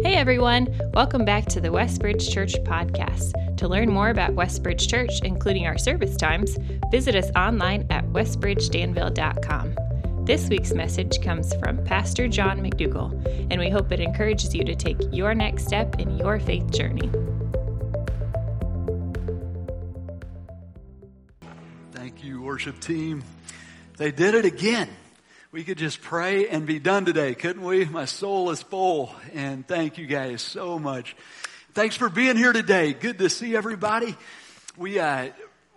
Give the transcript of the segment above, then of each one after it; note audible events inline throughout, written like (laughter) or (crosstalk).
Hey everyone, welcome back to the Westbridge Church podcast. To learn more about Westbridge Church, including our service times, visit us online at westbridgedanville.com. This week's message comes from Pastor John McDougall, and we hope it encourages you to take your next step in your faith journey. Thank you, worship team. They did it again. We could just pray and be done today, couldn't we? My soul is full, and thank you guys so much. Thanks for being here today. Good to see everybody. We uh,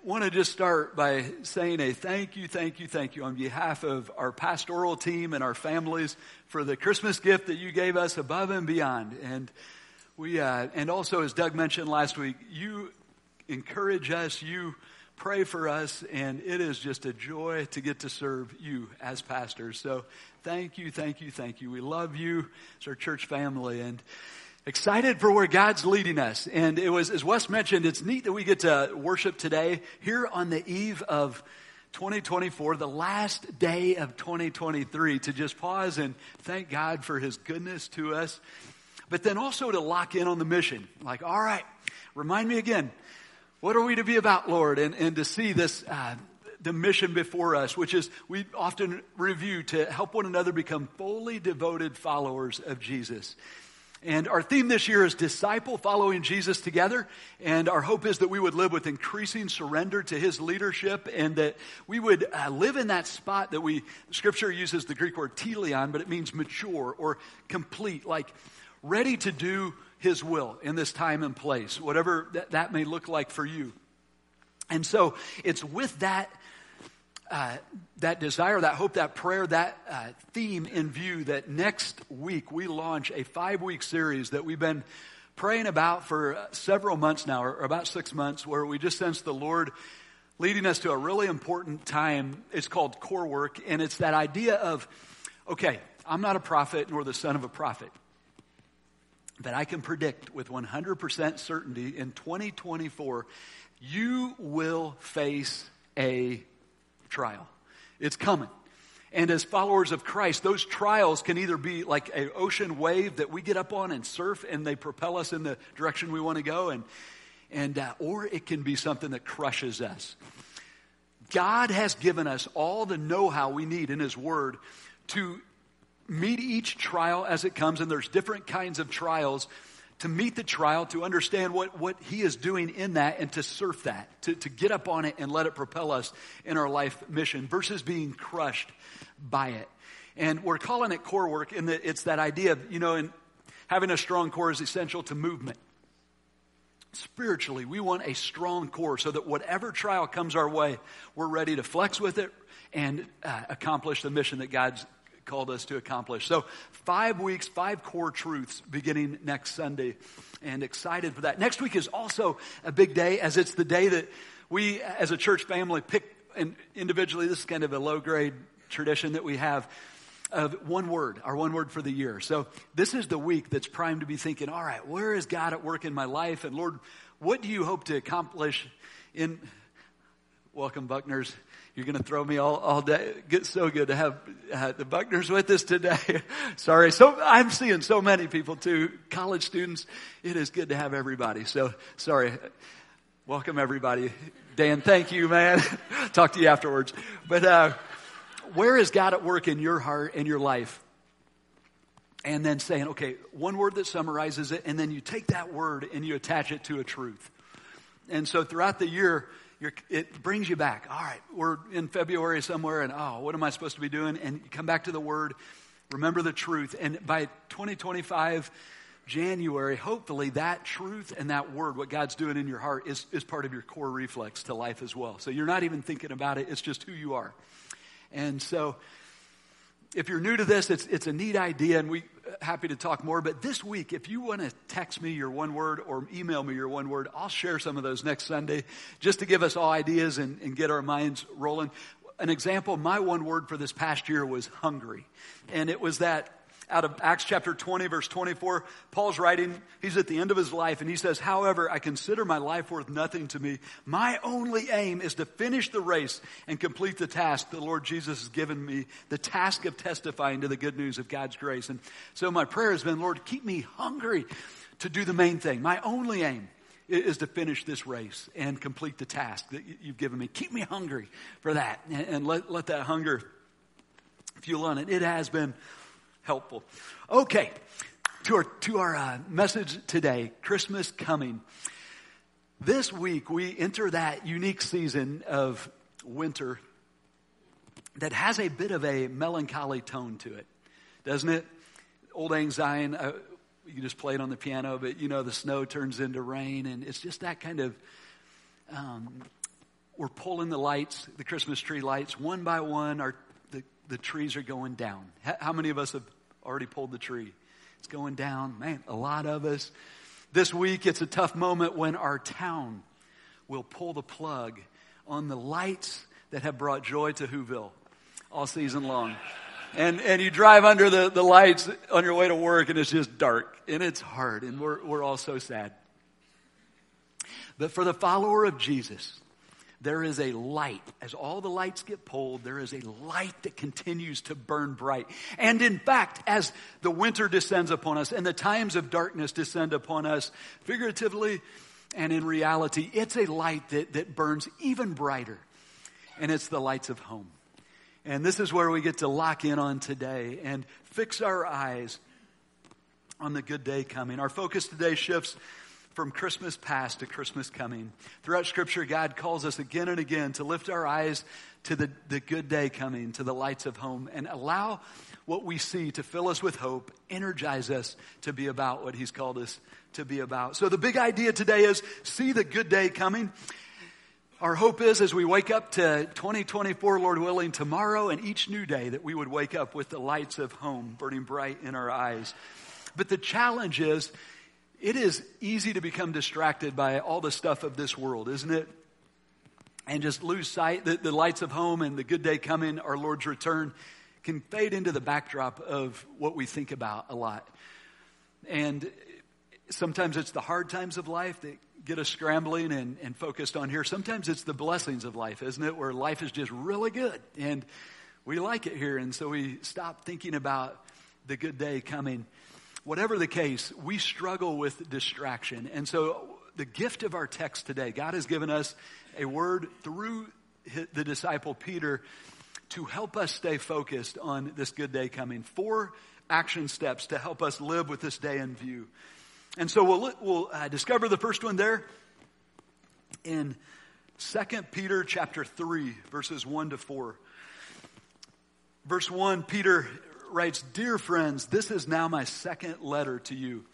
want to just start by saying a thank you, thank you, thank you on behalf of our pastoral team and our families for the Christmas gift that you gave us above and beyond. And we, uh, and also as Doug mentioned last week, you encourage us, you pray for us, and it is just a joy to get to serve you as pastors. So thank you, thank you, thank you. We love you. It's our church family, and excited for where God's leading us. And it was, as Wes mentioned, it's neat that we get to worship today here on the eve of 2024, the last day of 2023, to just pause and thank God for His goodness to us. But then also to lock in on the mission. Like, all right, remind me again, what are we to be about, Lord? And, and to see this, uh, the mission before us, which is we often review to help one another become fully devoted followers of Jesus. And our theme this year is disciple following Jesus together. And our hope is that we would live with increasing surrender to his leadership and that we would uh, live in that spot that we, scripture uses the Greek word teleon, but it means mature or complete, like ready to do his will in this time and place, whatever that, that may look like for you. And so it's with that uh, that desire, that hope, that prayer, that uh, theme in view that next week we launch a five week series that we've been praying about for several months now, or about six months, where we just sense the Lord leading us to a really important time. It's called core work, and it's that idea of, okay, I'm not a prophet nor the son of a prophet that I can predict with 100% certainty in 2024, you will face a trial. It's coming. And as followers of Christ, those trials can either be like an ocean wave that we get up on and surf and they propel us in the direction we want to go, and, and, uh, or it can be something that crushes us. God has given us all the know how we need in His Word to meet each trial as it comes, and there's different kinds of trials to meet the trial, to understand what, what he is doing in that, and to surf that, to, to get up on it and let it propel us in our life mission versus being crushed by it. And we're calling it core work, and it's that idea of, you know, and having a strong core is essential to movement. Spiritually, we want a strong core so that whatever trial comes our way, we're ready to flex with it and uh, accomplish the mission that God's called us to accomplish. So, five weeks, five core truths beginning next Sunday, and excited for that. Next week is also a big day, as it's the day that we, as a church family, pick and individually. This is kind of a low grade tradition that we have of one word, our one word for the year. So, this is the week that's primed to be thinking, all right, where is God at work in my life? And Lord, what do you hope to accomplish in. Welcome, Buckners. You're going to throw me all, all day. It's so good to have uh, the Buckners with us today. (laughs) Sorry. So I'm seeing so many people too. College students. It is good to have everybody. So sorry. Welcome everybody. Dan, thank you, man. (laughs) Talk to you afterwards. But, uh, where is God at work in your heart and your life? And then saying, okay, one word that summarizes it, and then you take that word and you attach it to a truth. And so throughout the year, it brings you back. All right, we're in February somewhere, and oh, what am I supposed to be doing? And you come back to the Word, remember the truth. And by 2025, January, hopefully that truth and that word, what God's doing in your heart, is, is part of your core reflex to life as well. So you're not even thinking about it, it's just who you are. And so if you're new to this, it's, it's a neat idea, and we happy to talk more. But this week, if you want to text me your one word or email me your one word, I'll share some of those next Sunday just to give us all ideas and, and get our minds rolling. An example, my one word for this past year was hungry. And it was that out of Acts chapter 20, verse 24. Paul's writing, he's at the end of his life, and he says, However, I consider my life worth nothing to me. My only aim is to finish the race and complete the task the Lord Jesus has given me, the task of testifying to the good news of God's grace. And so my prayer has been, Lord, keep me hungry to do the main thing. My only aim is to finish this race and complete the task that you've given me. Keep me hungry for that and let, let that hunger fuel on it. It has been helpful. Okay, to our, to our uh, message today, Christmas coming. This week we enter that unique season of winter that has a bit of a melancholy tone to it, doesn't it? Old Syne, uh, you just play it on the piano, but you know, the snow turns into rain, and it's just that kind of. Um, we're pulling the lights, the Christmas tree lights, one by one. Our the, the trees are going down. How many of us have already pulled the tree? It's going down. Man, a lot of us. This week, it's a tough moment when our town will pull the plug on the lights that have brought joy to Whoville all season long. And, and you drive under the, the lights on your way to work and it's just dark and it's hard and we're, we're all so sad. But for the follower of Jesus, there is a light. As all the lights get pulled, there is a light that continues to burn bright. And in fact, as the winter descends upon us and the times of darkness descend upon us, figuratively and in reality, it's a light that, that burns even brighter. And it's the lights of home. And this is where we get to lock in on today and fix our eyes on the good day coming. Our focus today shifts from Christmas past to Christmas coming. Throughout Scripture, God calls us again and again to lift our eyes to the, the good day coming, to the lights of home, and allow what we see to fill us with hope, energize us to be about what He's called us to be about. So the big idea today is see the good day coming. Our hope is as we wake up to 2024, Lord willing, tomorrow and each new day, that we would wake up with the lights of home burning bright in our eyes. But the challenge is it is easy to become distracted by all the stuff of this world, isn't it? And just lose sight that the lights of home and the good day coming, our Lord's return, can fade into the backdrop of what we think about a lot. And sometimes it's the hard times of life that get us scrambling and, and focused on here. Sometimes it's the blessings of life, isn't it? Where life is just really good and we like it here. And so we stop thinking about the good day coming whatever the case, we struggle with distraction. And so the gift of our text today, God has given us a word through the disciple Peter to help us stay focused on this good day coming. Four action steps to help us live with this day in view. And so we'll, we'll uh, discover the first one there in 2 Peter chapter 3, verses 1 to 4. Verse 1, Peter writes, Dear friends, this is now my second letter to you.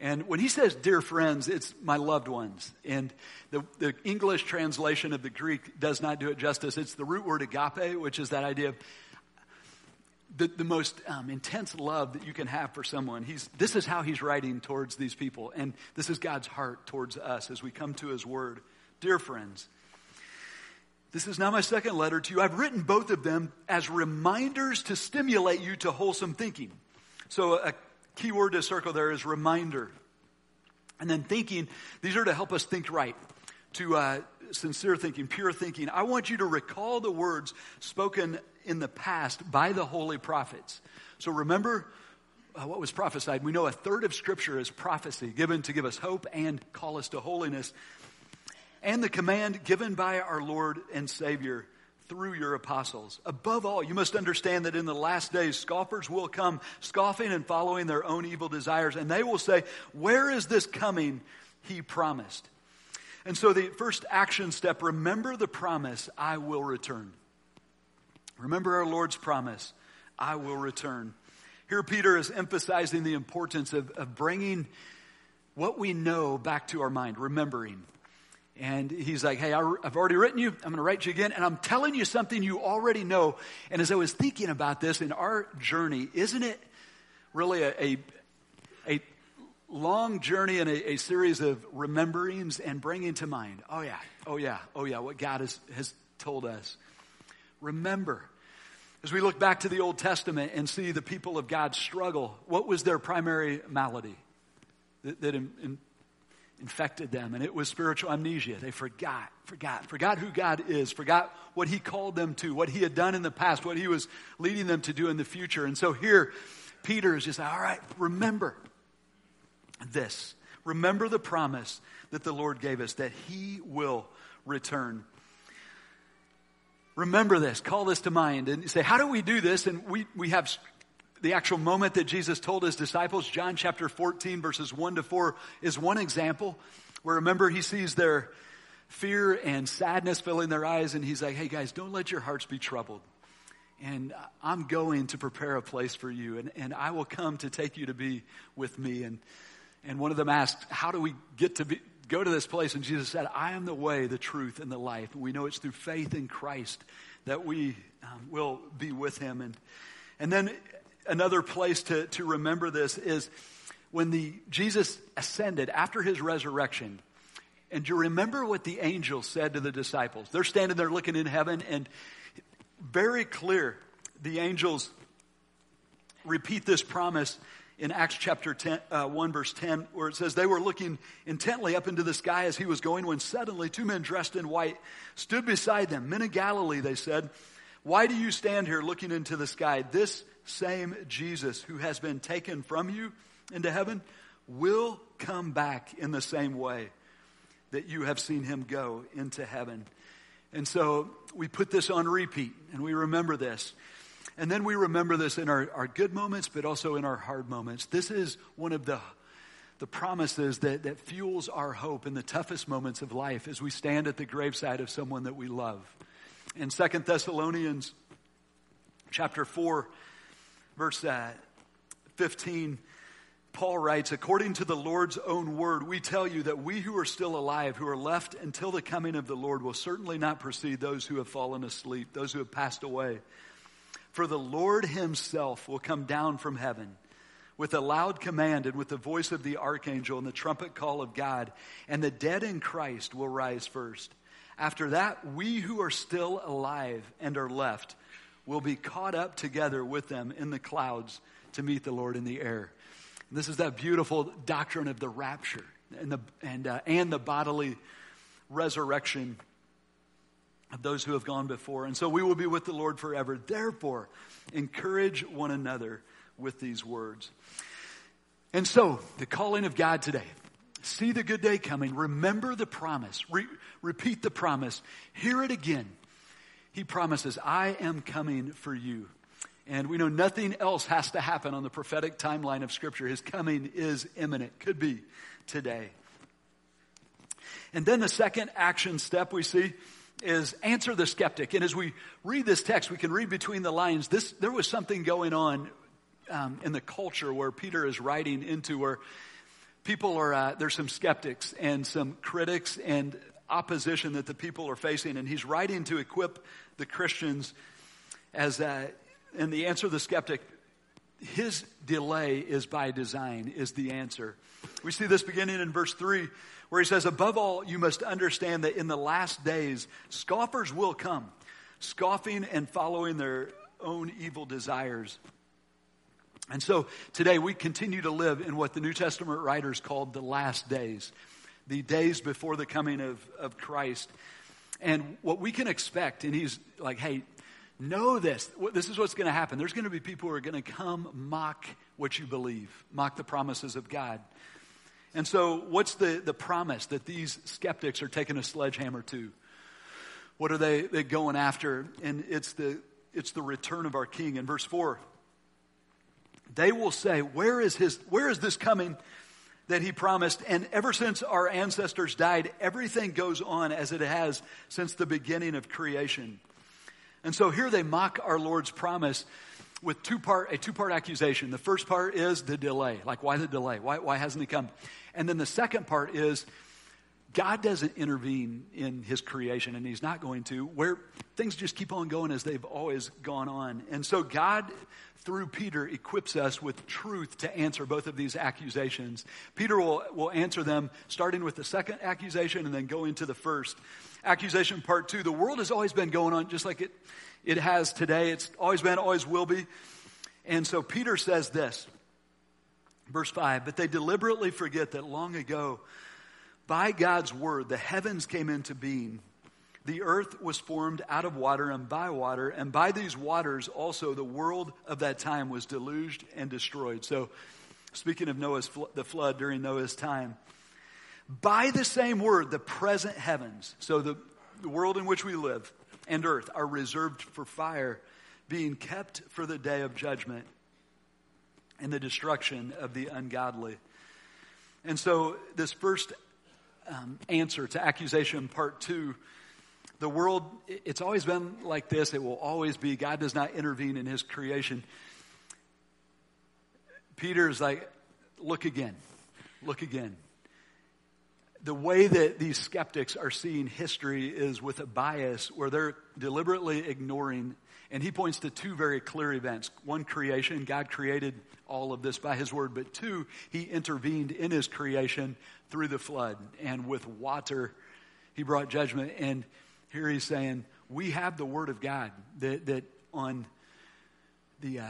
And when he says dear friends, it's my loved ones. And the, the English translation of the Greek does not do it justice. It's the root word agape, which is that idea of the, the most um, intense love that you can have for someone. He's, this is how he's writing towards these people. And this is God's heart towards us as we come to his word. Dear friends, this is now my second letter to you. I've written both of them as reminders to stimulate you to wholesome thinking. So a key word to circle there is reminder. And then thinking, these are to help us think right, to uh, sincere thinking, pure thinking. I want you to recall the words spoken in the past by the holy prophets. So remember uh, what was prophesied. We know a third of Scripture is prophecy, given to give us hope and call us to holiness and the command given by our Lord and Savior through your apostles. Above all, you must understand that in the last days, scoffers will come, scoffing and following their own evil desires, and they will say, Where is this coming he promised? And so the first action step remember the promise, I will return. Remember our Lord's promise, I will return. Here, Peter is emphasizing the importance of, of bringing what we know back to our mind, remembering. And he's like, Hey, I've already written you. I'm going to write you again. And I'm telling you something you already know. And as I was thinking about this in our journey, isn't it really a, a, a long journey and a, a, series of rememberings and bringing to mind? Oh, yeah. Oh, yeah. Oh, yeah. What God has, has told us. Remember. As we look back to the Old Testament and see the people of God struggle, what was their primary malady that, that in, in, infected them? And it was spiritual amnesia. They forgot, forgot, forgot who God is, forgot what He called them to, what He had done in the past, what He was leading them to do in the future. And so here, Peter is just, all right, remember this. Remember the promise that the Lord gave us that He will return remember this, call this to mind, and say, how do we do this? And we, we have the actual moment that Jesus told his disciples, John chapter 14, verses 1 to 4, is one example where remember he sees their fear and sadness filling their eyes, and he's like, hey guys, don't let your hearts be troubled. And I'm going to prepare a place for you, and, and I will come to take you to be with me. And, and one of them asked, How do we get to be, go to this place. And Jesus said, I am the way, the truth, and the life. And we know it's through faith in Christ that we um, will be with him. And, and then another place to, to remember this is when the Jesus ascended after his resurrection. And you remember what the angels said to the disciples? They're standing there looking in heaven, and very clear, the angels repeat this promise in Acts chapter 10, uh, 1, verse 10, where it says, They were looking intently up into the sky as he was going when suddenly two men dressed in white stood beside them. Men of Galilee, they said, Why do you stand here looking into the sky? This same Jesus who has been taken from you into heaven will come back in the same way that you have seen him go into heaven. And so we put this on repeat and we remember this. And then we remember this in our, our good moments, but also in our hard moments. This is one of the, the promises that, that fuels our hope in the toughest moments of life as we stand at the graveside of someone that we love. In Second Thessalonians chapter 4, verse uh, 15, Paul writes, according to the Lord's own word, we tell you that we who are still alive, who are left until the coming of the Lord, will certainly not precede those who have fallen asleep, those who have passed away. For the Lord himself will come down from heaven with a loud command and with the voice of the archangel and the trumpet call of God, and the dead in Christ will rise first. After that, we who are still alive and are left will be caught up together with them in the clouds to meet the Lord in the air. And this is that beautiful doctrine of the rapture and the, and, uh, and the bodily resurrection of those who have gone before. And so we will be with the Lord forever. Therefore, encourage one another with these words. And so, the calling of God today. See the good day coming. Remember the promise. Re- repeat the promise. Hear it again. He promises, I am coming for you. And we know nothing else has to happen on the prophetic timeline of Scripture. His coming is imminent, could be today. And then the second action step we see is answer the skeptic. And as we read this text, we can read between the lines. This, there was something going on um, in the culture where Peter is writing into where people are, uh, there's some skeptics and some critics and opposition that the people are facing. And he's writing to equip the Christians as, uh, and the answer of the skeptic, his delay is by design, is the answer. We see this beginning in verse 3 where he says, Above all, you must understand that in the last days, scoffers will come, scoffing and following their own evil desires. And so today we continue to live in what the New Testament writers called the last days, the days before the coming of, of Christ. And what we can expect, and he's like, hey, know this. This is what's going to happen. There's going to be people who are going to come mock what you believe, mock the promises of God. And so, what's the, the promise that these skeptics are taking a sledgehammer to? What are they, they going after? And it's the, it's the return of our King. In verse 4, they will say, Where is, his, where is this coming that he promised? And ever since our ancestors died, everything goes on as it has since the beginning of creation. And so here they mock our Lord's promise with two part, a two part accusation. The first part is the delay. Like, why the delay? Why, why hasn't he come? And then the second part is God doesn't intervene in his creation, and he's not going to, where things just keep on going as they've always gone on. And so God, through Peter, equips us with truth to answer both of these accusations. Peter will, will answer them starting with the second accusation and then go into the first. accusation part two. The world has always been going on just like it, it has today. It's always been, always will be. And so Peter says this, verse five, but they deliberately forget that long ago, by God's word, the heavens came into being. The earth was formed out of water and by water, and by these waters also the world of that time was deluged and destroyed. So, speaking of Noah's the flood during Noah's time, by the same word, the present heavens, so the, the world in which we live and earth, are reserved for fire, being kept for the day of judgment and the destruction of the ungodly. And so, this first um, answer to accusation part two the world, it's always been like this. It will always be. God does not intervene in his creation. Peter is like, look again. Look again. The way that these skeptics are seeing history is with a bias where they're deliberately ignoring, and he points to two very clear events. One, creation. God created all of this by his word, but two, he intervened in his creation through the flood, and with water, he brought judgment. And here he's saying, we have the Word of God that, that on the, uh,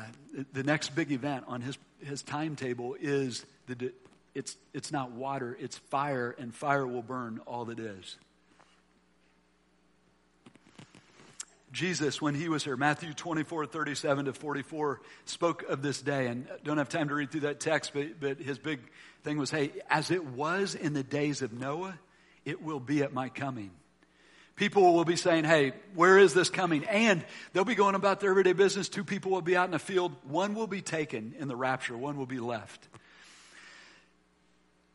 the next big event on his, his timetable is the, it's, it's not water, it's fire, and fire will burn all that is. Jesus, when he was here, Matthew 24, 37 to 44, spoke of this day. And don't have time to read through that text, but, but his big thing was hey, as it was in the days of Noah, it will be at my coming. People will be saying, hey, where is this coming? And they'll be going about their everyday business. Two people will be out in the field. One will be taken in the rapture, one will be left.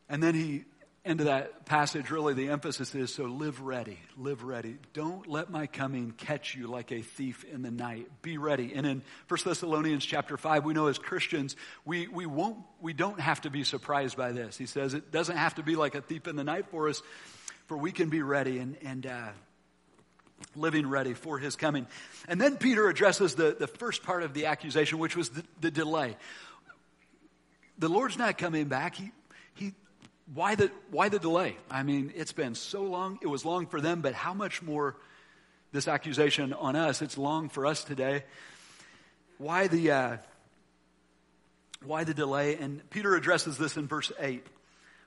And then he, into that passage, really the emphasis is so live ready, live ready. Don't let my coming catch you like a thief in the night. Be ready. And in 1 Thessalonians chapter 5, we know as Christians, we, we won't, we don't have to be surprised by this. He says it doesn't have to be like a thief in the night for us, for we can be ready. And, and, uh, living ready for his coming. And then Peter addresses the, the first part of the accusation, which was the, the delay. The Lord's not coming back. He, he, why the, why the delay? I mean, it's been so long. It was long for them, but how much more this accusation on us? It's long for us today. Why the, uh, why the delay? And Peter addresses this in verse 8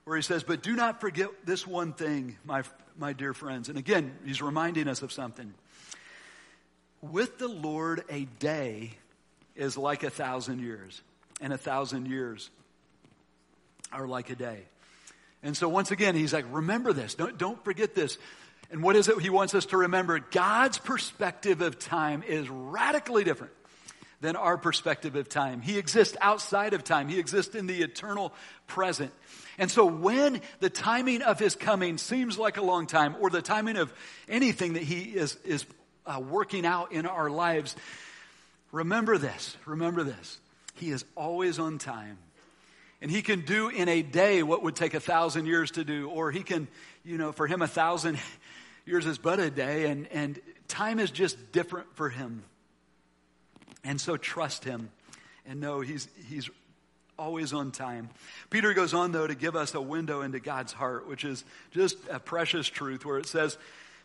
where he says, But do not forget this one thing, my, my dear friends. And again, he's reminding us of something. With the Lord, a day is like a thousand years, and a thousand years are like a day. And so once again, he's like, remember this. Don't, don't forget this. And what is it he wants us to remember? God's perspective of time is radically different than our perspective of time. He exists outside of time. He exists in the eternal present. And so when the timing of his coming seems like a long time, or the timing of anything that he is, is uh, working out in our lives, remember this, remember this. He is always on time. And he can do in a day what would take a thousand years to do, or he can, you know, for him a thousand (laughs) years is but a day, and, and time is just different for him. And so trust him and know he's, he's always on time. Peter goes on, though, to give us a window into God's heart, which is just a precious truth where it says,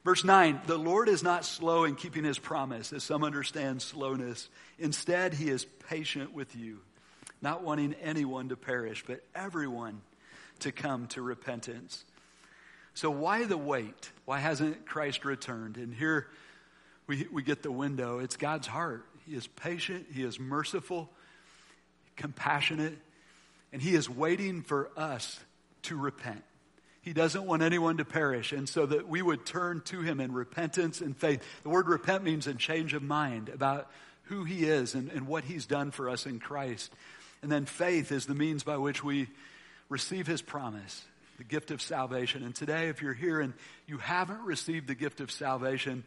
verse 9, the Lord is not slow in keeping his promise, as some understand slowness. Instead, he is patient with you, not wanting anyone to perish, but everyone to come to repentance. So, why the wait? Why hasn't Christ returned? And here we, we get the window. It's God's heart. He is patient, He is merciful, compassionate, and He is waiting for us to repent. He doesn't want anyone to perish, and so that we would turn to Him in repentance and faith. The word repent means a change of mind about who He is and, and what He's done for us in Christ. And then faith is the means by which we receive His promise, the gift of salvation. And today, if you're here and you haven't received the gift of salvation,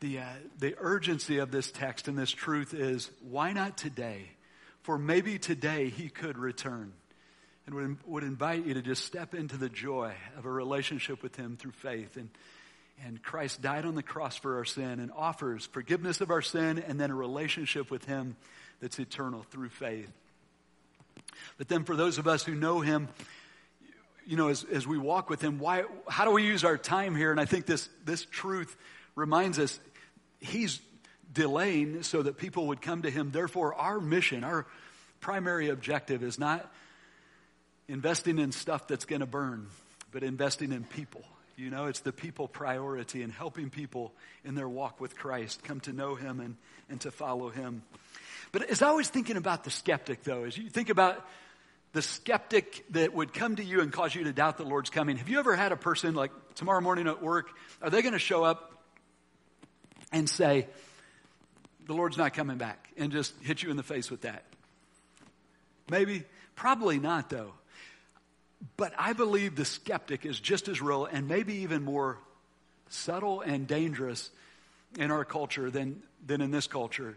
the, uh, the urgency of this text and this truth is why not today? For maybe today he could return and would, would invite you to just step into the joy of a relationship with him through faith. And, and Christ died on the cross for our sin and offers forgiveness of our sin and then a relationship with him that's eternal through faith. But then for those of us who know him, you know, as, as we walk with him, why, how do we use our time here? And I think this, this truth reminds us he's delaying so that people would come to him. Therefore, our mission, our primary objective is not investing in stuff that's going to burn, but investing in people. You know, it's the people priority and helping people in their walk with Christ come to know him and, and to follow him. But as I was thinking about the skeptic, though, as you think about the skeptic that would come to you and cause you to doubt the Lord's coming, have you ever had a person like tomorrow morning at work, are they going to show up and say, the Lord's not coming back, and just hit you in the face with that? Maybe, probably not, though. But I believe the skeptic is just as real and maybe even more subtle and dangerous in our culture than, than in this culture.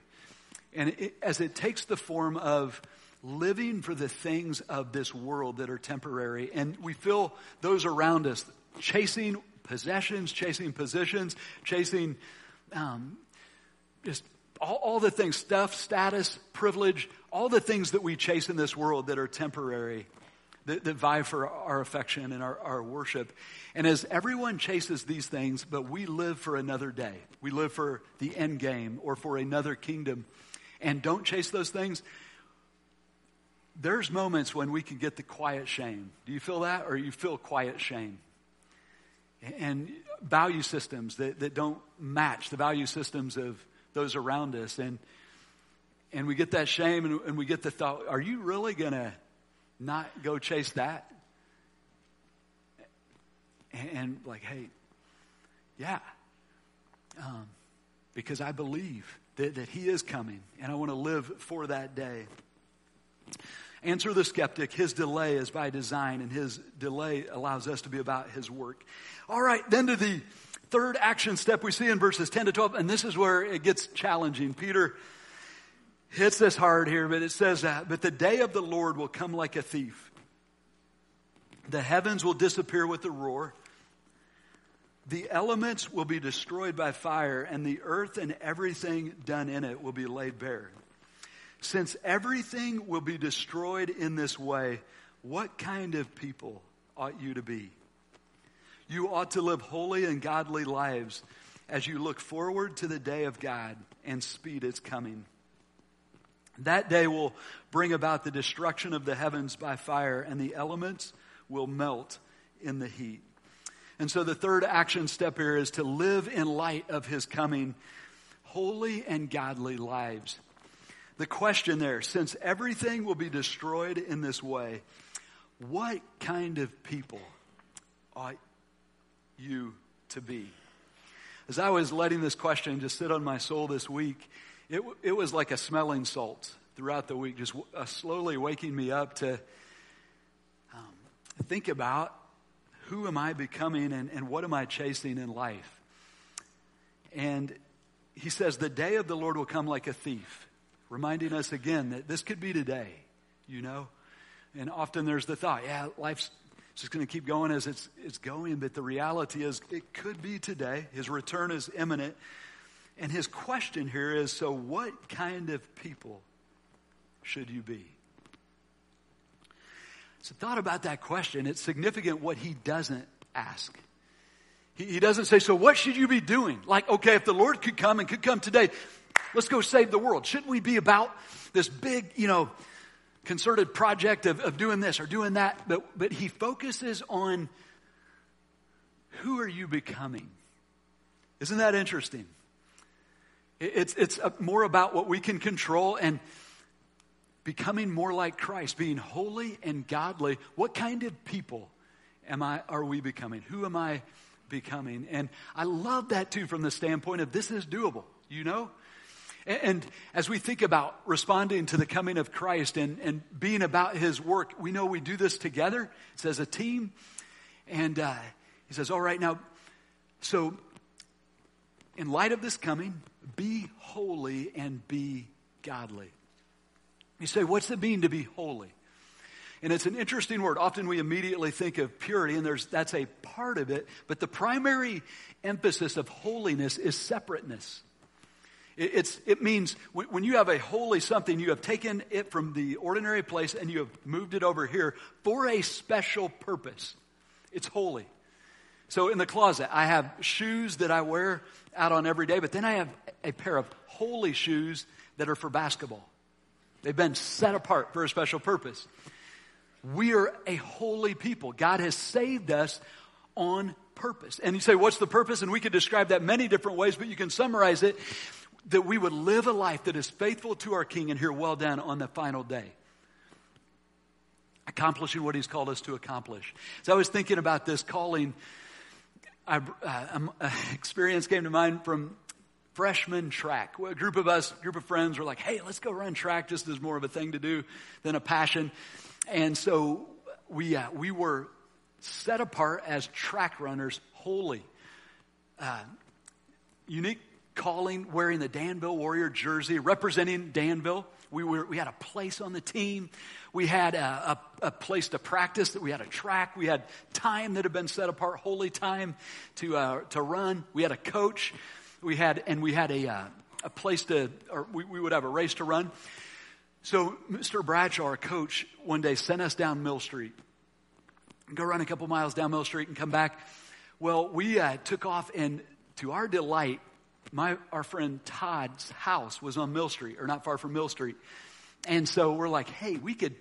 And it, as it takes the form of living for the things of this world that are temporary, and we feel those around us chasing possessions, chasing positions, chasing um, just all, all the things stuff, status, privilege, all the things that we chase in this world that are temporary that, that vie for our affection and our, our worship. And as everyone chases these things, but we live for another day, we live for the end game or for another kingdom, and don't chase those things, there's moments when we can get the quiet shame. Do you feel that? Or you feel quiet shame? And value systems that, that don't match the value systems of those around us. And, and we get that shame and, and we get the thought, are you really going to not go chase that? And, like, hey, yeah, um, because I believe that, that He is coming and I want to live for that day. Answer the skeptic. His delay is by design, and his delay allows us to be about his work. All right, then to the third action step we see in verses 10 to 12, and this is where it gets challenging. Peter hits this hard here, but it says that, but the day of the Lord will come like a thief. The heavens will disappear with a roar. The elements will be destroyed by fire, and the earth and everything done in it will be laid bare. Since everything will be destroyed in this way, what kind of people ought you to be? You ought to live holy and godly lives as you look forward to the day of God and speed its coming. That day will bring about the destruction of the heavens by fire, and the elements will melt in the heat. And so the third action step here is to live in light of his coming, holy and godly lives. The question there, since everything will be destroyed in this way, what kind of people ought you to be? As I was letting this question just sit on my soul this week, it, it was like a smelling salt throughout the week, just uh, slowly waking me up to um, think about who am I becoming and, and what am I chasing in life. And he says, The day of the Lord will come like a thief, reminding us again that this could be today, you know? And often there's the thought, yeah, life's just going to keep going as it's, it's going, but the reality is it could be today. His return is imminent. And his question here is so, what kind of people should you be? So, thought about that question. It's significant what he doesn't ask. He, he doesn't say, So, what should you be doing? Like, okay, if the Lord could come and could come today, let's go save the world. Shouldn't we be about this big, you know, concerted project of, of doing this or doing that? But, but he focuses on who are you becoming? Isn't that interesting? It's, it's uh, more about what we can control and becoming more like Christ, being holy and godly. What kind of people am I, are we becoming? Who am I becoming? And I love that too from the standpoint of this is doable, you know? And, as we think about responding to the coming of Christ and, and being about his work, we know we do this together. It's as a team. And uh, he says, All right, now, so in light of this coming, be holy and be godly. You say, what's it mean to be holy? And it's an interesting word. Often we immediately think of purity, and there's, that's a part of it. But the primary emphasis of holiness is separateness. It, it's, it means when you have a holy something, you have taken it from the ordinary place and you have moved it over here for a special purpose. It's holy. So in the closet, I have shoes that I wear out on every day, but then I have a pair of holy shoes that are for basketball. They've been set apart for a special purpose. We are a holy people. God has saved us on purpose. And you say, what's the purpose? And we could describe that many different ways, but you can summarize it that we would live a life that is faithful to our King and hear well done on the final day. Accomplishing what He's called us to accomplish. So I was thinking about this calling. I, uh, um, uh, (laughs) experience came to mind from freshman track. A group of us, group of friends were like, hey, let's go run track just as more of a thing to do than a passion. And so we, uh, we were set apart as track runners, holy. Uh, unique calling, wearing the Danville Warrior jersey, representing Danville. We, were, we had a place on the team. We had a, a, a, place to practice. That we had a track. We had time that had been set apart, holy time to uh, to run. We had a coach. We had and we had a uh, a place to, or we, we would have a race to run. So Mr. Bradshaw, our coach, one day sent us down Mill Street. Go run a couple miles down Mill Street and come back. Well, we uh, took off, and to our delight, my our friend Todd's house was on Mill Street, or not far from Mill Street, and so we're like, hey, we could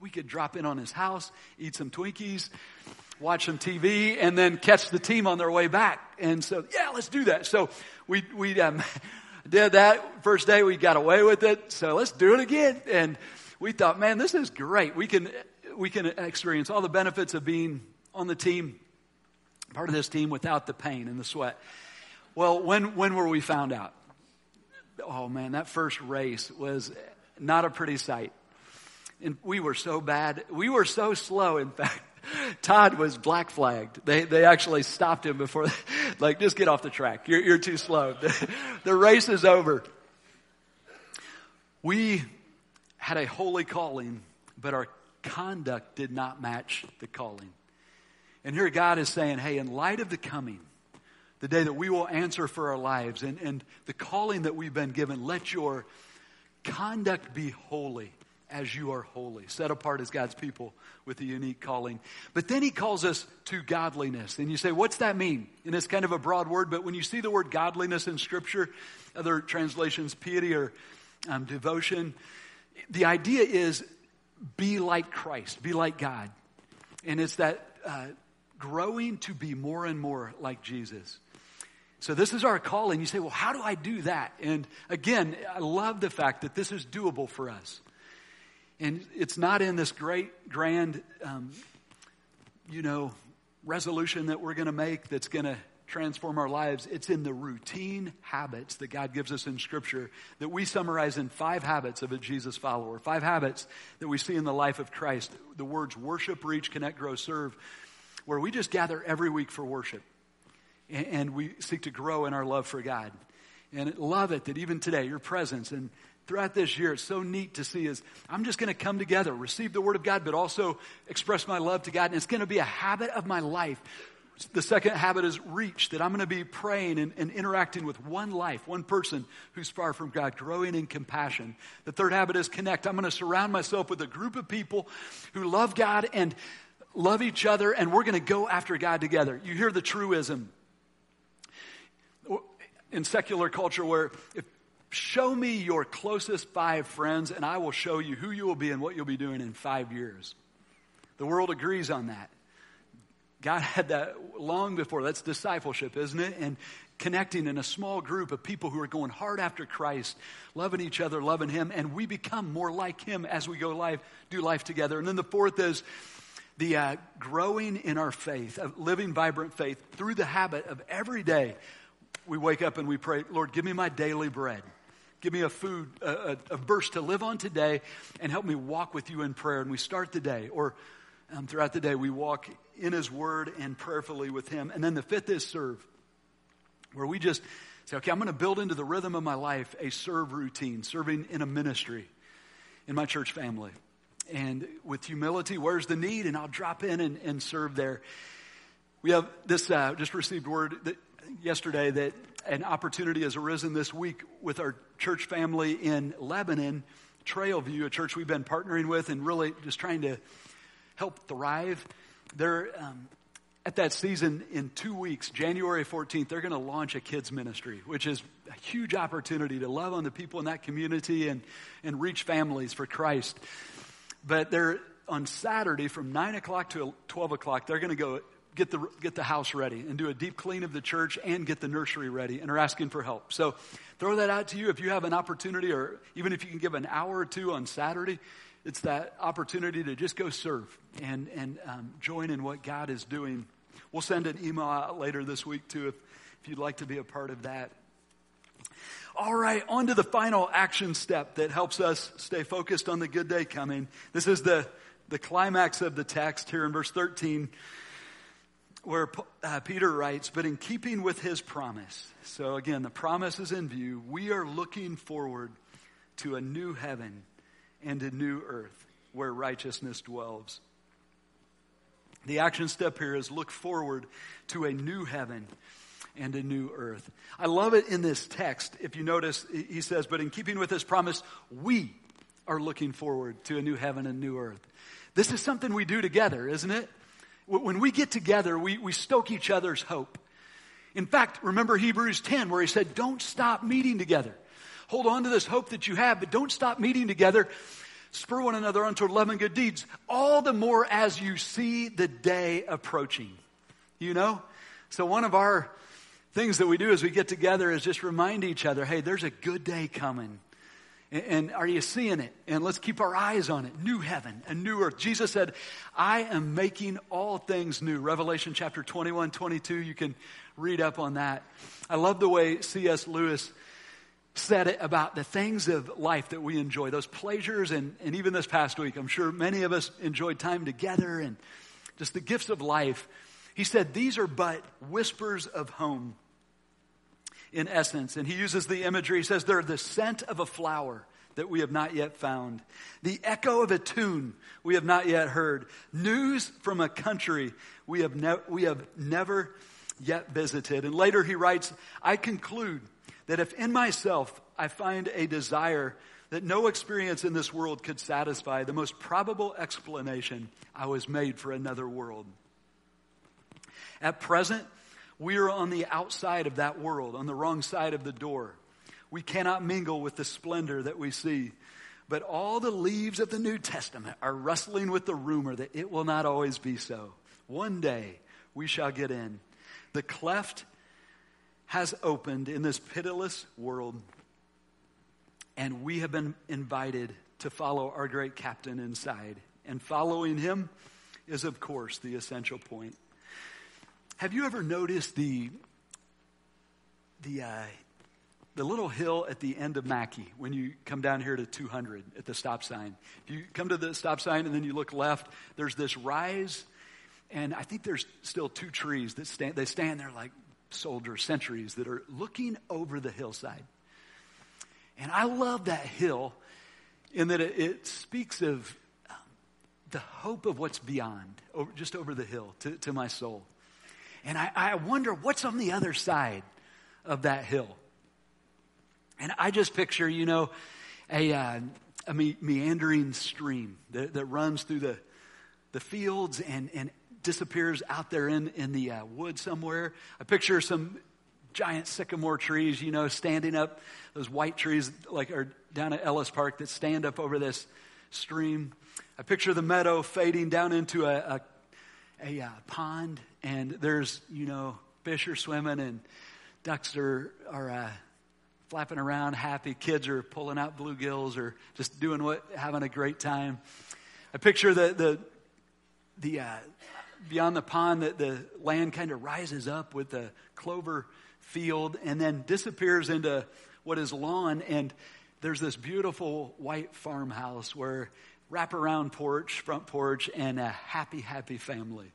we could drop in on his house, eat some Twinkies, watch some TV, and then catch the team on their way back. And so, yeah, let's do that. So we we um, (laughs) did that first day. We got away with it. So let's do it again. And we thought, man, this is great. We can we can experience all the benefits of being on the team, part of this team, without the pain and the sweat. Well, when, when were we found out? Oh man, that first race was not a pretty sight. And we were so bad. We were so slow, in fact. (laughs) Todd was black flagged. They, they actually stopped him before, (laughs) like, just get off the track. You're, you're too slow. (laughs) The, the race is over. We had a holy calling, but our conduct did not match the calling. And here God is saying, hey, in light of the coming, the day that we will answer for our lives and, and the calling that we've been given. Let your conduct be holy as you are holy, set apart as God's people with a unique calling. But then he calls us to godliness. And you say, what's that mean? And it's kind of a broad word, but when you see the word godliness in Scripture, other translations, piety or um, devotion, the idea is be like Christ, be like God. And it's that uh, growing to be more and more like Jesus. So this is our calling. You say, well, how do I do that? And again, I love the fact that this is doable for us. And it's not in this great, grand, um, you know, resolution that we're going to make that's going to transform our lives. It's in the routine habits that God gives us in Scripture that we summarize in five habits of a Jesus follower. Five habits that we see in the life of Christ. The words worship, reach, connect, grow, serve, where we just gather every week for worship and we seek to grow in our love for God. And love it that even today, your presence and throughout this year, it's so neat to see is I'm just going to come together, receive the Word of God, but also express my love to God. And it's going to be a habit of my life. The second habit is reach, that I'm going to be praying and, and, interacting with one life, one person who's far from God, growing in compassion. The third habit is connect. I'm going to surround myself with a group of people who love God and love each other, and we're going to go after God together. You hear the truism in secular culture where if show me your closest five friends and I will show you who you will be and what you'll be doing in five years. The world agrees on that. God had that long before. That's discipleship, isn't it? And connecting in a small group of people who are going hard after Christ, loving each other, loving Him, and we become more like Him as we go life, do life together. And then the fourth is the uh, growing in our faith, living vibrant faith through the habit of every day we wake up and we pray, Lord, give me my daily bread. Give me a food, a, a, verse to live on today, and help me walk with you in prayer. And we start the day, or um, throughout the day, we walk in His Word and prayerfully with Him. And then the fifth is serve, where we just say, okay, I'm going to build into the rhythm of my life a serve routine, serving in a ministry in my church family. And with humility, where's the need? And I'll drop in and, and serve there. We have this, uh, just received word that yesterday that an opportunity has arisen this week with our church family in Lebanon, Trailview, a church we've been partnering with and really just trying to help thrive. They're um, at that season in two weeks, January 14th, they're going to launch a kids ministry, which is a huge opportunity to love on the people in that community and, and reach families for Christ. But they're on Saturday from 9 o'clock to 12 o'clock, they're going to go get the, get the house ready and do a deep clean of the church and get the nursery ready and are asking for help. So throw that out to you if you have an opportunity or even if you can give an hour or two on Saturday it's that opportunity to just go serve and, and um, join in what God is doing. We'll send an email out later this week too if, if you'd like to be a part of that. All right, on to the final action step that helps us stay focused on the good day coming. This is the, the climax of the text here in verse 13 where uh, Peter writes, but in keeping with his promise. So again, the promise is in view. We are looking forward to a new heaven and a new earth where righteousness dwells. The action step here is look forward to a new heaven and a new earth. I love it in this text. If you notice, he says, but in keeping with his promise, we are looking forward to a new heaven and new earth. This is something we do together, isn't it? When we get together, we, we stoke each other's hope. In fact, remember Hebrews 10 where he said, don't stop meeting together. Hold on to this hope that you have, but don't stop meeting together. Spur one another unto love and good deeds, all the more as you see the day approaching. You know? So one of our things that we do as we get together is just remind each other, hey, there's a good day coming. And are you seeing it? And let's keep our eyes on it. New heaven, a new earth. Jesus said, I am making all things new. Revelation chapter 21, 22. You can read up on that. I love the way C.S. Lewis said it about the things of life that we enjoy, those pleasures, and, and even this past week, I'm sure many of us enjoyed time together and just the gifts of life. He said, These are but whispers of home in essence. And he uses the imagery. He says, They're the scent of a flower that we have not yet found, the echo of a tune we have not yet heard, news from a country we have, ne- we have never yet visited. And later he writes, I conclude that if in myself I find a desire that no experience in this world could satisfy, the most probable explanation, I was made for another world. At present, we are on the outside of that world, on the wrong side of the door. We cannot mingle with the splendor that we see. But all the leaves of the New Testament are rustling with the rumor that it will not always be so. One day we shall get in. The cleft has opened in this pitiless world, and we have been invited to follow our great captain inside. And following him is, of course, the essential point. Have you ever noticed the the uh, the little hill at the end of Mackey when you come down here to 200 at the stop sign? If you come to the stop sign and then you look left, there's this rise, and I think there's still two trees that stand. They stand there like soldiers, sentries that are looking over the hillside. And I love that hill in that it, it speaks of um, the hope of what's beyond, over, just over the hill to, to my soul. And I, I wonder what's on the other side of that hill. And I just picture, you know, a, uh, a me- meandering stream that, that runs through the, the fields and, and disappears out there in, in the uh, somewhere. I picture some giant sycamore trees, you know, standing up, those white trees like are down at Ellis Park that stand up over this stream. I picture the meadow fading down into a, a, a uh, pond, and there's, you know, fish are swimming and ducks are, are uh, flapping around happy. Kids are pulling out bluegills or just doing what, having a great time. I picture the, the, the, uh, beyond the pond, the, the land kind of rises up with the clover field and then disappears into what is lawn. And there's this beautiful white farmhouse where wraparound porch, front porch, and a happy, happy family.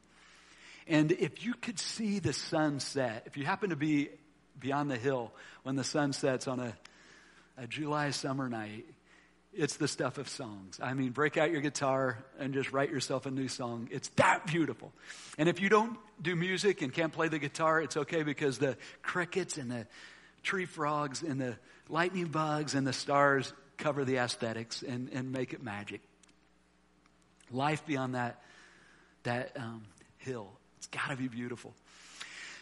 And if you could see the sunset, if you happen to be beyond the hill when the sun sets on a, a July summer night, it's the stuff of songs. I mean, break out your guitar and just write yourself a new song. It's that beautiful. And if you don't do music and can't play the guitar, it's okay because the crickets and the tree frogs and the lightning bugs and the stars cover the aesthetics and, and make it magic. Life beyond that, that um, hill, It's got to be beautiful.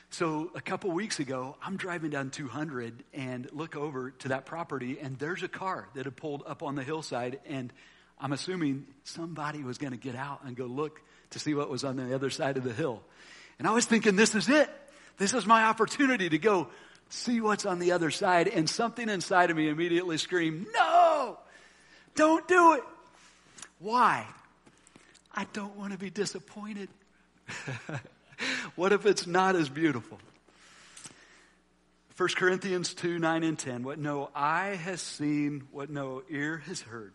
So a couple weeks ago, I'm driving down 200 and look over to that property, and there's a car that had pulled up on the hillside, and I'm assuming somebody was going to get out and go look to see what was on the other side of the hill. And I was thinking, this is it. This is my opportunity to go see what's on the other side. And something inside of me immediately screamed, no, don't do it. Why? I don't want to be disappointed. (laughs) what if it's not as beautiful? 1 Corinthians 2 9 and 10. What no eye has seen, what no ear has heard,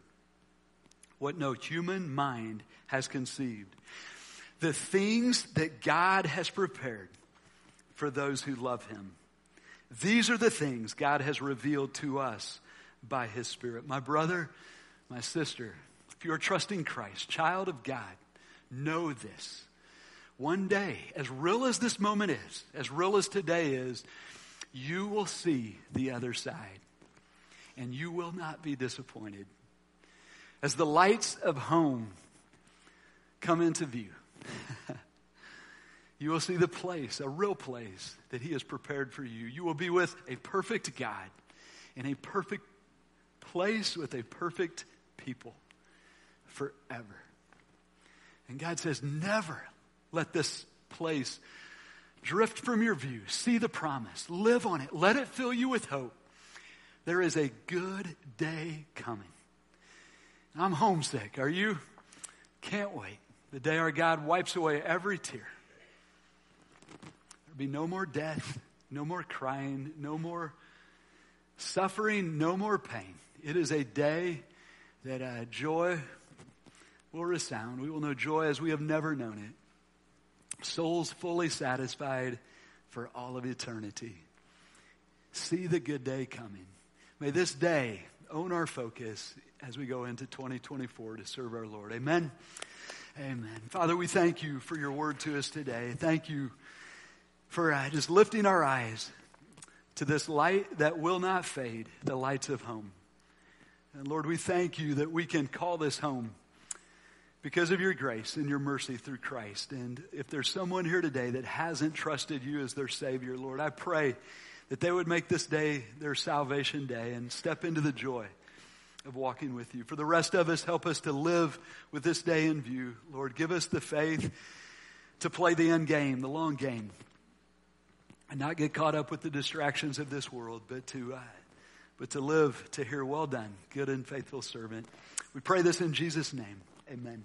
what no human mind has conceived. The things that God has prepared for those who love Him. These are the things God has revealed to us by His Spirit. My brother, my sister, if you are trusting Christ, child of God, know this. One day, as real as this moment is, as real as today is, you will see the other side and you will not be disappointed. As the lights of home come into view, (laughs) you will see the place, a real place that He has prepared for you. You will be with a perfect God in a perfect place with a perfect people forever. And God says, never let this place drift from your view. See the promise, live on it, let it fill you with hope. There is a good day coming. I'm homesick. Are you? Can't wait. The day our God wipes away every tear. There'll be no more death, no more crying, no more suffering, no more pain. It is a day that uh, joy will resound. We will know joy as we have never known it. Souls fully satisfied for all of eternity. See the good day coming. May this day own our focus as we go into 2024 to serve our Lord. Amen. Amen. Father, we thank you for your word to us today. Thank you for uh, just lifting our eyes to this light that will not fade, the lights of home. And Lord, we thank you that we can call this home because of your grace and your mercy through Christ. And if there's someone here today that hasn't trusted you as their Savior, Lord, I pray that they would make this day their salvation day and step into the joy of walking with you. For the rest of us, help us to live with this day in view. Lord, give us the faith to play the end game, the long game, and not get caught up with the distractions of this world, but to, uh, but to live to hear, well done, good and faithful servant. We pray this in Jesus' name. Amen.